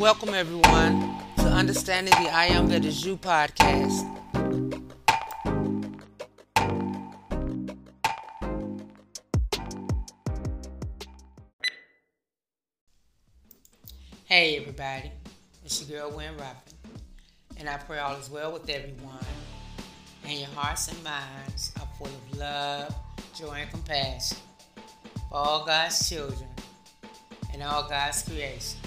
welcome everyone to Understanding the I Am That Is You podcast. Hey everybody, it's your girl Wynn Robin, and I pray all is well with everyone, and your hearts and minds are full of love, joy, and compassion for all God's children and all God's creation.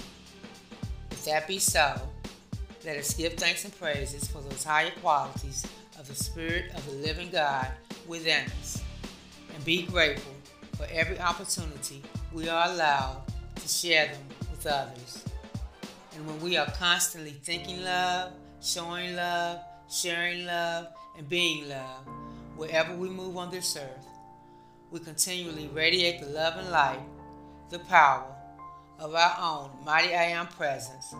If that be so, let us give thanks and praises for those higher qualities of the Spirit of the living God within us, and be grateful for every opportunity we are allowed to share them with others. And when we are constantly thinking love, showing love, sharing love, and being love, wherever we move on this earth, we continually radiate the love and light, the power of our own mighty I am presence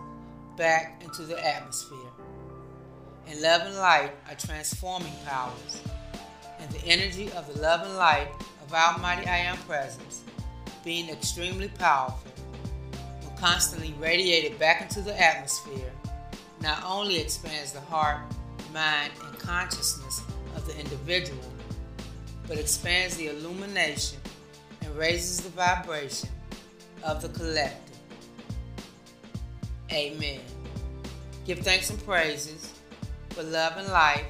back into the atmosphere. And love and light are transforming powers, and the energy of the love and light of our mighty I am presence, being extremely powerful, when constantly radiated back into the atmosphere, not only expands the heart, mind, and consciousness of the individual, but expands the illumination and raises the vibration of the collective. Amen. Give thanks and praises for love and life.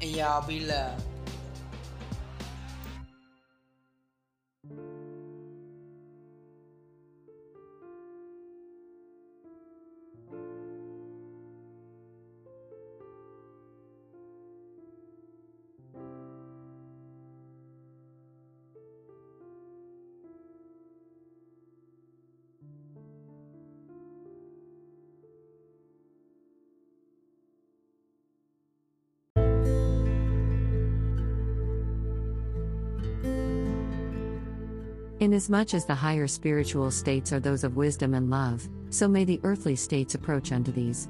And y'all be loved. Inasmuch as the higher spiritual states are those of wisdom and love, so may the earthly states approach unto these.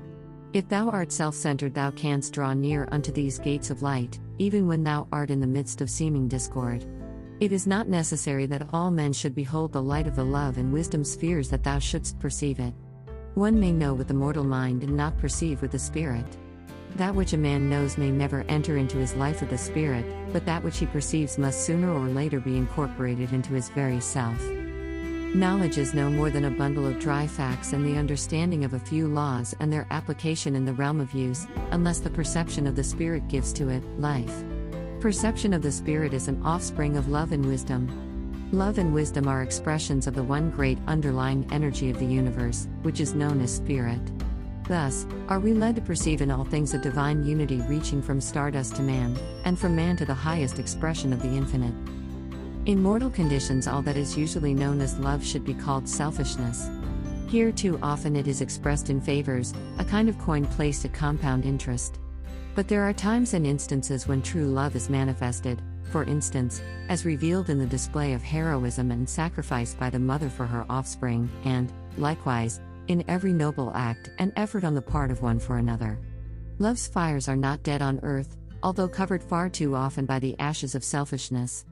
If thou art self centered, thou canst draw near unto these gates of light, even when thou art in the midst of seeming discord. It is not necessary that all men should behold the light of the love and wisdom spheres that thou shouldst perceive it. One may know with the mortal mind and not perceive with the spirit. That which a man knows may never enter into his life of the Spirit, but that which he perceives must sooner or later be incorporated into his very self. Knowledge is no more than a bundle of dry facts and the understanding of a few laws and their application in the realm of use, unless the perception of the Spirit gives to it life. Perception of the Spirit is an offspring of love and wisdom. Love and wisdom are expressions of the one great underlying energy of the universe, which is known as Spirit. Thus, are we led to perceive in all things a divine unity reaching from stardust to man, and from man to the highest expression of the infinite. In mortal conditions, all that is usually known as love should be called selfishness. Here, too often, it is expressed in favors, a kind of coin placed at compound interest. But there are times and instances when true love is manifested, for instance, as revealed in the display of heroism and sacrifice by the mother for her offspring, and, likewise, in every noble act and effort on the part of one for another. Love's fires are not dead on earth, although covered far too often by the ashes of selfishness.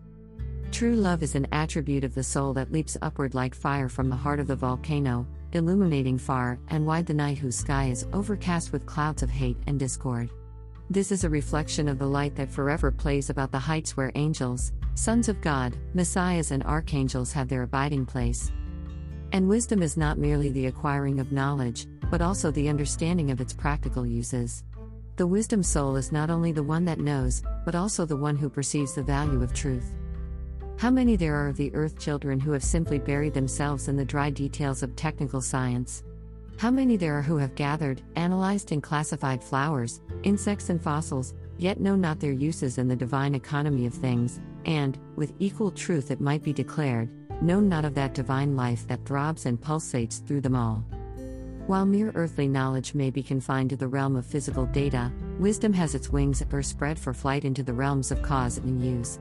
True love is an attribute of the soul that leaps upward like fire from the heart of the volcano, illuminating far and wide the night whose sky is overcast with clouds of hate and discord. This is a reflection of the light that forever plays about the heights where angels, sons of God, messiahs, and archangels have their abiding place. And wisdom is not merely the acquiring of knowledge, but also the understanding of its practical uses. The wisdom soul is not only the one that knows, but also the one who perceives the value of truth. How many there are of the earth children who have simply buried themselves in the dry details of technical science? How many there are who have gathered, analyzed, and classified flowers, insects, and fossils, yet know not their uses in the divine economy of things, and, with equal truth it might be declared, know not of that divine life that throbs and pulsates through them all. While mere earthly knowledge may be confined to the realm of physical data, wisdom has its wings spread for flight into the realms of cause and use.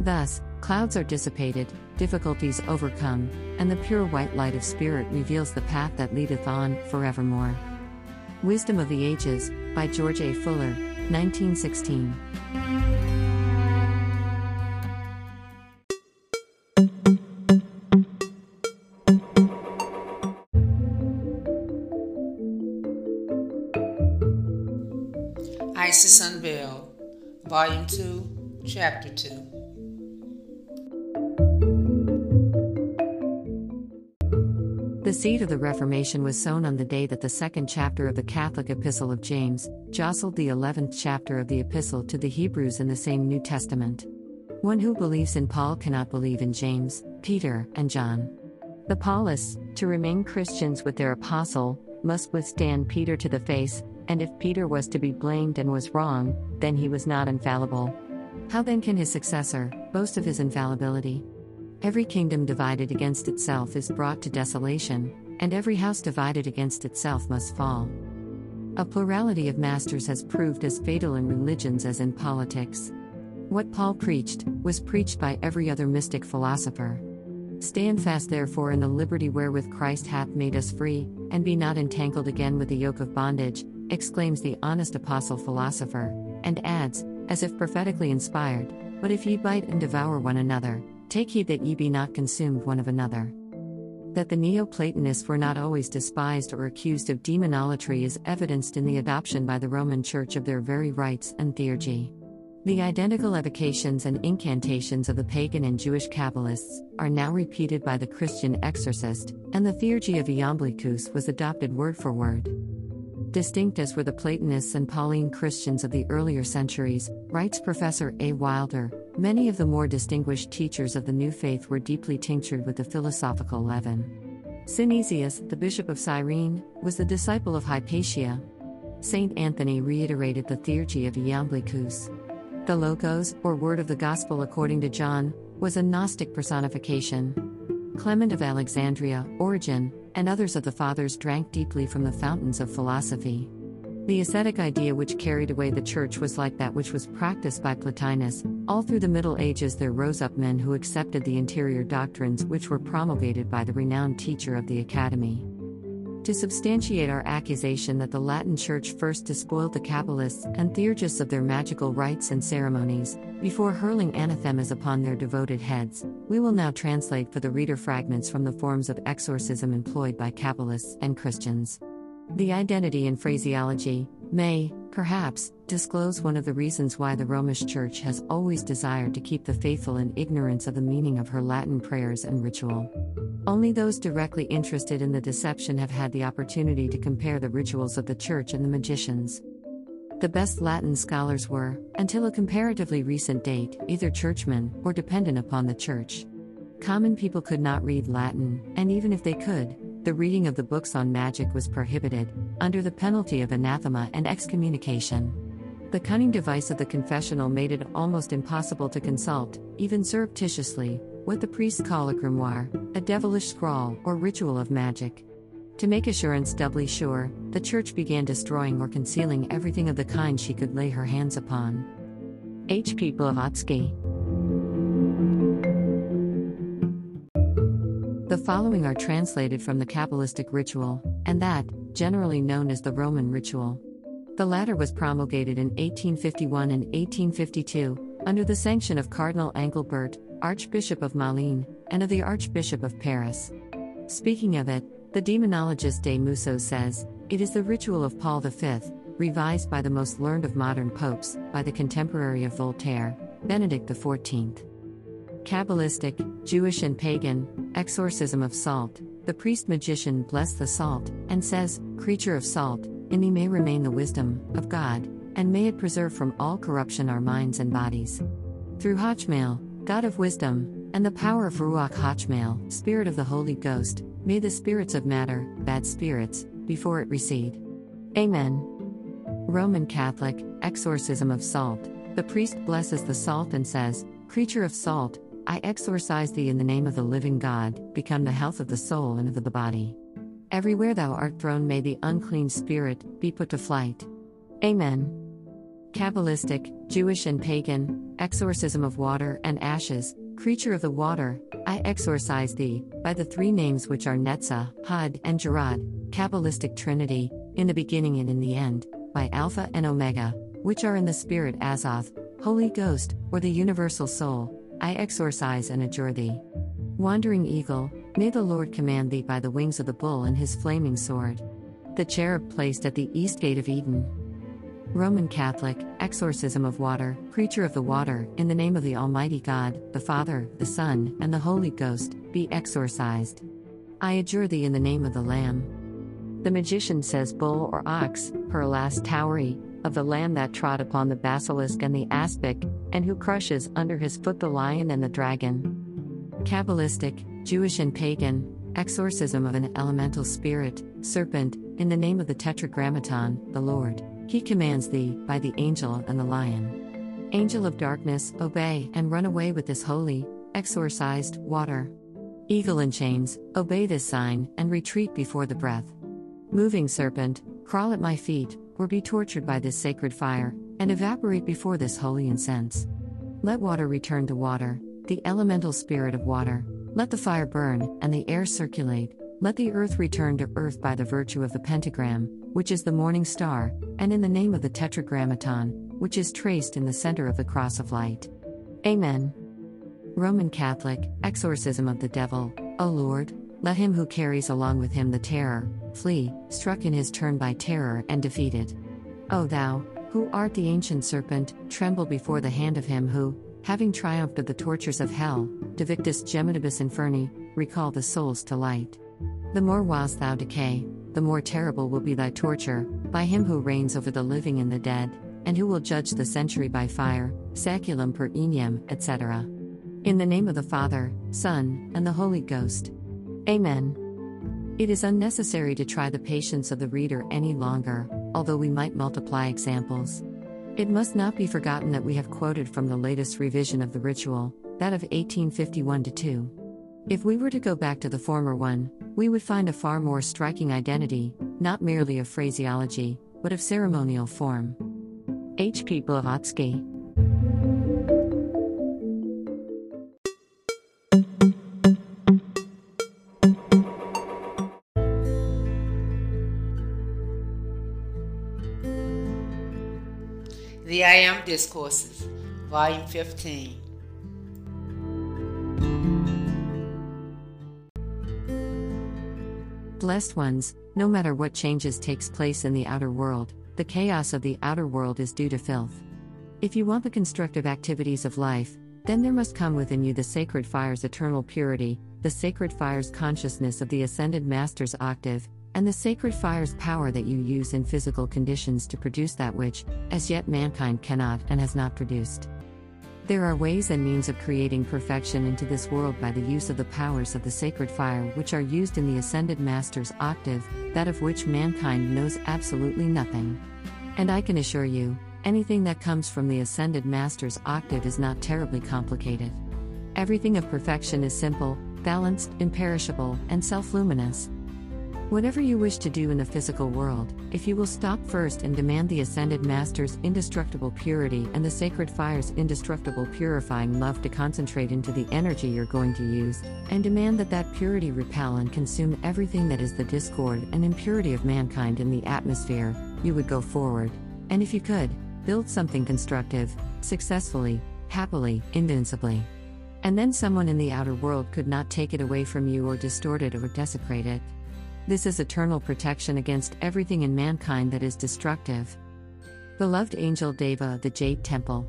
Thus, clouds are dissipated, difficulties overcome, and the pure white light of spirit reveals the path that leadeth on forevermore. Wisdom of the Ages, by George A. Fuller, 1916. Isis Unveiled, Volume 2, Chapter 2. The seed of the Reformation was sown on the day that the second chapter of the Catholic Epistle of James jostled the eleventh chapter of the Epistle to the Hebrews in the same New Testament. One who believes in Paul cannot believe in James, Peter, and John. The Paulists, to remain Christians with their apostle, must withstand Peter to the face, and if Peter was to be blamed and was wrong, then he was not infallible. How then can his successor boast of his infallibility? Every kingdom divided against itself is brought to desolation, and every house divided against itself must fall. A plurality of masters has proved as fatal in religions as in politics. What Paul preached was preached by every other mystic philosopher. Stand fast therefore in the liberty wherewith Christ hath made us free, and be not entangled again with the yoke of bondage, exclaims the honest apostle philosopher, and adds, as if prophetically inspired, But if ye bite and devour one another, take heed that ye be not consumed one of another. That the Neoplatonists were not always despised or accused of demonolatry is evidenced in the adoption by the Roman Church of their very rites and theurgy. The identical evocations and incantations of the pagan and Jewish Kabbalists are now repeated by the Christian exorcist, and the theurgy of Iamblichus was adopted word for word. Distinct as were the Platonists and Pauline Christians of the earlier centuries, writes Professor A. Wilder, many of the more distinguished teachers of the new faith were deeply tinctured with the philosophical leaven. Synesius, the bishop of Cyrene, was the disciple of Hypatia. Saint Anthony reiterated the theurgy of Iamblichus. The Logos, or Word of the Gospel according to John, was a Gnostic personification. Clement of Alexandria, Origen, and others of the Fathers drank deeply from the fountains of philosophy. The ascetic idea which carried away the church was like that which was practiced by Plotinus. All through the Middle Ages, there rose up men who accepted the interior doctrines which were promulgated by the renowned teacher of the Academy. To substantiate our accusation that the Latin Church first despoiled the Kabbalists and Theurgists of their magical rites and ceremonies, before hurling anathemas upon their devoted heads, we will now translate for the reader fragments from the forms of exorcism employed by Kabbalists and Christians. The identity and phraseology may, perhaps, disclose one of the reasons why the Romish Church has always desired to keep the faithful in ignorance of the meaning of her Latin prayers and ritual. Only those directly interested in the deception have had the opportunity to compare the rituals of the Church and the magicians. The best Latin scholars were, until a comparatively recent date, either churchmen or dependent upon the Church. Common people could not read Latin, and even if they could, the reading of the books on magic was prohibited, under the penalty of anathema and excommunication. The cunning device of the confessional made it almost impossible to consult, even surreptitiously, what the priests call a grimoire, a devilish scrawl or ritual of magic. To make assurance doubly sure, the church began destroying or concealing everything of the kind she could lay her hands upon. H. P. Blavatsky The following are translated from the Kabbalistic ritual, and that, generally known as the Roman ritual. The latter was promulgated in 1851 and 1852, under the sanction of Cardinal Engelbert, Archbishop of Malines, and of the Archbishop of Paris. Speaking of it, the demonologist des Mousseaux says, it is the ritual of Paul V, revised by the most learned of modern popes, by the contemporary of Voltaire, Benedict XIV. Kabbalistic, Jewish and pagan, exorcism of salt. The priest magician bless the salt, and says, Creature of salt, in thee may remain the wisdom of God, and may it preserve from all corruption our minds and bodies. Through Hachmael, God of wisdom, and the power of Ruach Hachmael, Spirit of the Holy Ghost, may the spirits of matter, bad spirits, before it recede. Amen. Roman Catholic, exorcism of salt. The priest blesses the salt and says, Creature of salt, I exorcise thee in the name of the living God, become the health of the soul and of the body. Everywhere thou art thrown, may the unclean spirit be put to flight. Amen. Kabbalistic, Jewish and pagan, exorcism of water and ashes, creature of the water, I exorcise thee, by the three names which are Netzah, Hod, and Jerad, Kabbalistic Trinity, in the beginning and in the end, by Alpha and Omega, which are in the Spirit Azoth, Holy Ghost, or the Universal Soul, I exorcise and adjure thee. Wandering eagle, may the Lord command thee by the wings of the bull and his flaming sword. The cherub placed at the east gate of Eden. Roman Catholic, exorcism of water, creature of the water, in the name of the Almighty God, the Father, the Son, and the Holy Ghost, be exorcised. I adjure thee in the name of the Lamb. The magician says bull or ox, per last towery, of the lamb that trod upon the basilisk and the aspic, and who crushes under his foot the lion and the dragon. Kabbalistic, Jewish and pagan, exorcism of an elemental spirit, serpent, in the name of the Tetragrammaton, the Lord. He commands thee, by the angel and the lion. Angel of darkness, obey and run away with this holy, exorcised water. Eagle in chains, obey this sign and retreat before the breath. Moving serpent, crawl at my feet, or be tortured by this sacred fire, and evaporate before this holy incense. Let water return to water, the elemental spirit of water. Let the fire burn, and the air circulate. Let the earth return to earth by the virtue of the pentagram, which is the morning star, and in the name of the tetragrammaton, which is traced in the center of the cross of light. Amen. Roman Catholic, exorcism of the devil, O Lord, let him who carries along with him the terror, flee, struck in his turn by terror and defeated. O thou, who art the ancient serpent, tremble before the hand of him who, having triumphed of the tortures of hell, devictus geminibus inferni, recall the souls to light. The more whilst thou decay, the more terrible will be thy torture, by him who reigns over the living and the dead, and who will judge the century by fire, saculum per enium, etc. In the name of the Father, Son, and the Holy Ghost. Amen. It is unnecessary to try the patience of the reader any longer, although we might multiply examples. It must not be forgotten that we have quoted from the latest revision of the ritual, that of 1851 2. If we were to go back to the former one, we would find a far more striking identity, not merely of phraseology, but of ceremonial form. H. P. Blavatsky. Discourses, Volume 15. Blessed ones, no matter what changes takes place in the outer world, the chaos of the outer world is due to filth. If you want the constructive activities of life, then there must come within you the sacred fire's eternal purity, the sacred fire's consciousness of the ascended master's octave, and the sacred fire's power that you use in physical conditions to produce that which, as yet, mankind cannot and has not produced. There are ways and means of creating perfection into this world by the use of the powers of the sacred fire which are used in the Ascended Master's octave, that of which mankind knows absolutely nothing. And I can assure you, anything that comes from the Ascended Master's octave is not terribly complicated. Everything of perfection is simple, balanced, imperishable, and self luminous. Whatever you wish to do in the physical world, if you will stop first and demand the Ascended Master's indestructible purity and the Sacred Fire's indestructible purifying love to concentrate into the energy you're going to use, and demand that that purity repel and consume everything that is the discord and impurity of mankind in the atmosphere, you would go forward. And if you could, build something constructive, successfully, happily, invincibly. And then someone in the outer world could not take it away from you or distort it or desecrate it. This is eternal protection against everything in mankind that is destructive. Beloved angel Deva, of the Jade Temple.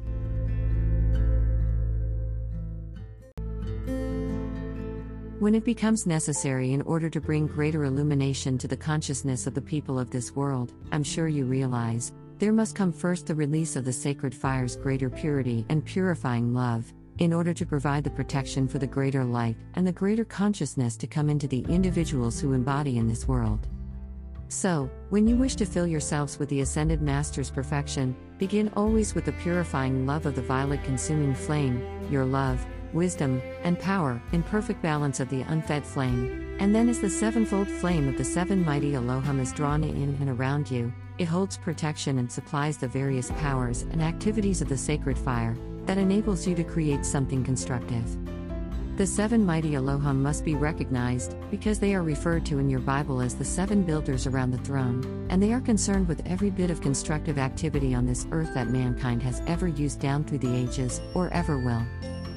When it becomes necessary in order to bring greater illumination to the consciousness of the people of this world, I'm sure you realize, there must come first the release of the sacred fire's greater purity and purifying love, in order to provide the protection for the greater light and the greater consciousness to come into the individuals who embody in this world. So, when you wish to fill yourselves with the Ascended Master's perfection, begin always with the purifying love of the violet consuming flame, your love, wisdom, and power, in perfect balance of the unfed flame. And then, as the sevenfold flame of the seven mighty Elohim is drawn in and around you, it holds protection and supplies the various powers and activities of the sacred fire, that enables you to create something constructive. The seven mighty Elohim must be recognized, because they are referred to in your Bible as the seven builders around the throne, and they are concerned with every bit of constructive activity on this earth that mankind has ever used down through the ages, or ever will.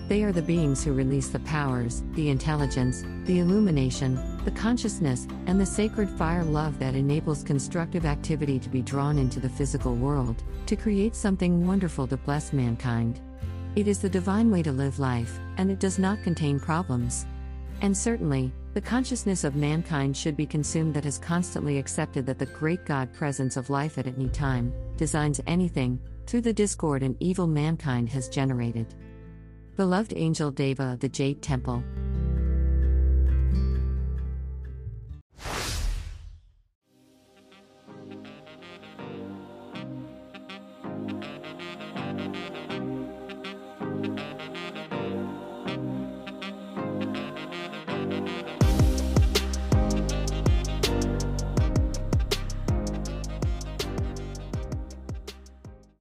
They are the beings who release the powers, the intelligence, the illumination, the consciousness, and the sacred fire love that enables constructive activity to be drawn into the physical world, to create something wonderful to bless mankind. It is the divine way to live life, and it does not contain problems. And certainly, the consciousness of mankind should be consumed that has constantly accepted that the great God presence of life at any time designs anything through the discord and evil mankind has generated. Beloved angel Deva of the Jade Temple,